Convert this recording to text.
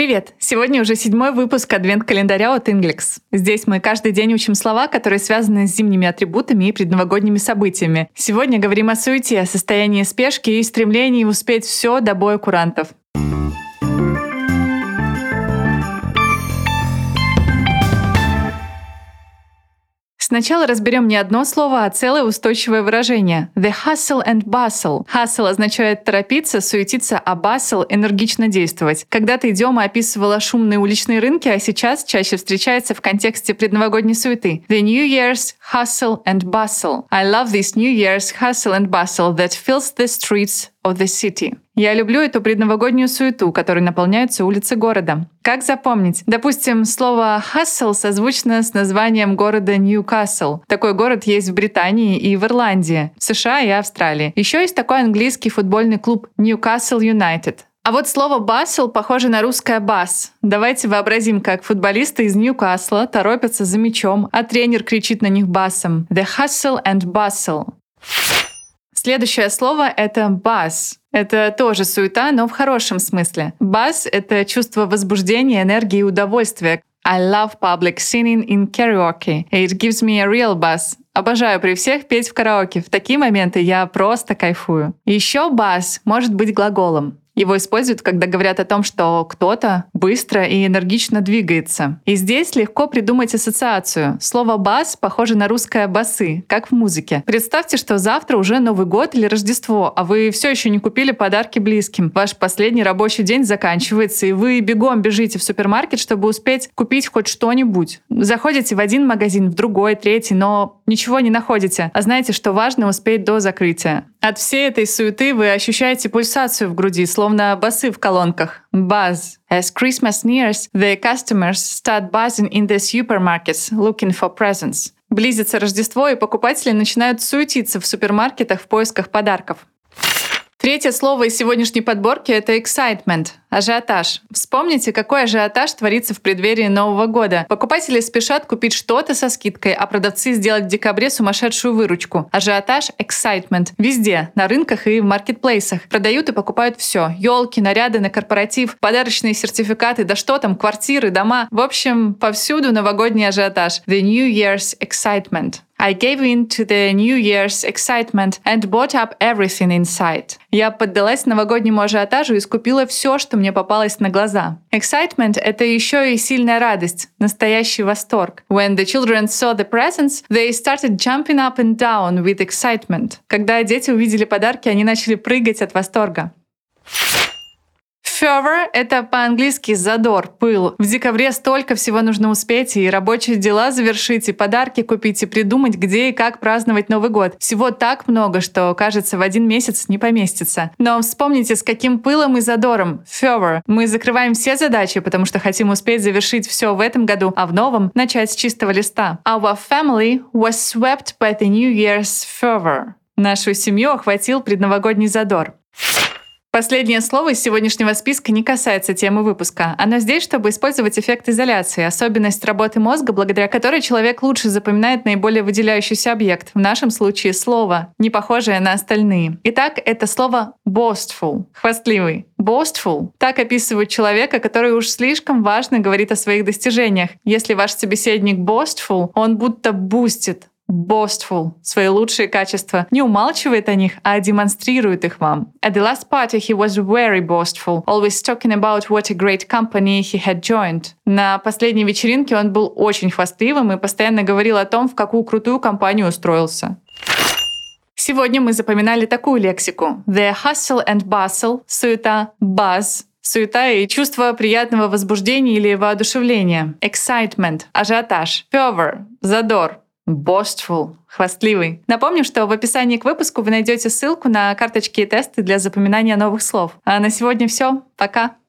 Привет! Сегодня уже седьмой выпуск адвент-календаря от Inglix. Здесь мы каждый день учим слова, которые связаны с зимними атрибутами и предновогодними событиями. Сегодня говорим о суете, состоянии спешки и стремлении успеть все до боя курантов. Сначала разберем не одно слово, а целое устойчивое выражение. The hustle and bustle. Hustle означает торопиться, суетиться, а bustle — энергично действовать. Когда-то идиома описывала шумные уличные рынки, а сейчас чаще встречается в контексте предновогодней суеты. The New Year's hustle and bustle. I love this New Year's hustle and bustle that fills the streets of the city. Я люблю эту предновогоднюю суету, которой наполняются улицы города. Как запомнить? Допустим, слово «hustle» созвучно с названием города Ньюкасл. Такой город есть в Британии и в Ирландии, в США и Австралии. Еще есть такой английский футбольный клуб Newcastle United. А вот слово «басл» похоже на русское «бас». Давайте вообразим, как футболисты из Ньюкасла торопятся за мячом, а тренер кричит на них басом «The hustle and bustle». Следующее слово — это «бас». Это тоже суета, но в хорошем смысле. Бас — это чувство возбуждения, энергии и удовольствия. I love public singing in karaoke. It gives me a real buzz. Обожаю при всех петь в караоке. В такие моменты я просто кайфую. Еще бас может быть глаголом. Его используют, когда говорят о том, что кто-то быстро и энергично двигается. И здесь легко придумать ассоциацию. Слово «бас» похоже на русское «басы», как в музыке. Представьте, что завтра уже Новый год или Рождество, а вы все еще не купили подарки близким. Ваш последний рабочий день заканчивается, и вы бегом бежите в супермаркет, чтобы успеть купить хоть что-нибудь. Заходите в один магазин, в другой, третий, но ничего не находите. А знаете, что важно успеть до закрытия. От всей этой суеты вы ощущаете пульсацию в груди, словно басы в колонках. Buzz. As Christmas nears, the customers start buzzing in the supermarkets, looking for presents. Близится Рождество, и покупатели начинают суетиться в супермаркетах в поисках подарков. Третье слово из сегодняшней подборки — это excitement, ажиотаж. Вспомните, какой ажиотаж творится в преддверии Нового года. Покупатели спешат купить что-то со скидкой, а продавцы сделать в декабре сумасшедшую выручку. Ажиотаж — excitement. Везде, на рынках и в маркетплейсах. Продают и покупают все. Елки, наряды на корпоратив, подарочные сертификаты, да что там, квартиры, дома. В общем, повсюду новогодний ажиотаж. The New Year's excitement. I gave in to the New Year's excitement and bought up everything inside. Я поддалась новогоднему ажиотажу и скупила все, что мне попалось на глаза. Excitement — это еще и сильная радость, настоящий восторг. When the children saw the presents, they started jumping up and down with excitement. Когда дети увидели подарки, они начали прыгать от восторга. Fervor — это по-английски задор, пыл. В декабре столько всего нужно успеть, и рабочие дела завершить, и подарки купить, и придумать, где и как праздновать Новый год. Всего так много, что, кажется, в один месяц не поместится. Но вспомните, с каким пылом и задором. Fervor. Мы закрываем все задачи, потому что хотим успеть завершить все в этом году, а в новом начать с чистого листа. Our family was swept by the New Year's fervor. Нашу семью охватил предновогодний задор. Последнее слово из сегодняшнего списка не касается темы выпуска. Оно здесь, чтобы использовать эффект изоляции, особенность работы мозга, благодаря которой человек лучше запоминает наиболее выделяющийся объект, в нашем случае слово, не похожее на остальные. Итак, это слово boastful, хвастливый. Boastful. Так описывают человека, который уж слишком важно говорит о своих достижениях. Если ваш собеседник boastful, он будто бустит, boastful, свои лучшие качества, не умалчивает о них, а демонстрирует их вам. At the last party he was very boastful, always talking about what a great company he had joined. На последней вечеринке он был очень хвастливым и постоянно говорил о том, в какую крутую компанию устроился. Сегодня мы запоминали такую лексику. The hustle and bustle, суета, buzz, суета и чувство приятного возбуждения или воодушевления. Excitement, ажиотаж. Fervor, задор. Boastful, хвастливый. Напомню, что в описании к выпуску вы найдете ссылку на карточки и тесты для запоминания новых слов. А на сегодня все. Пока!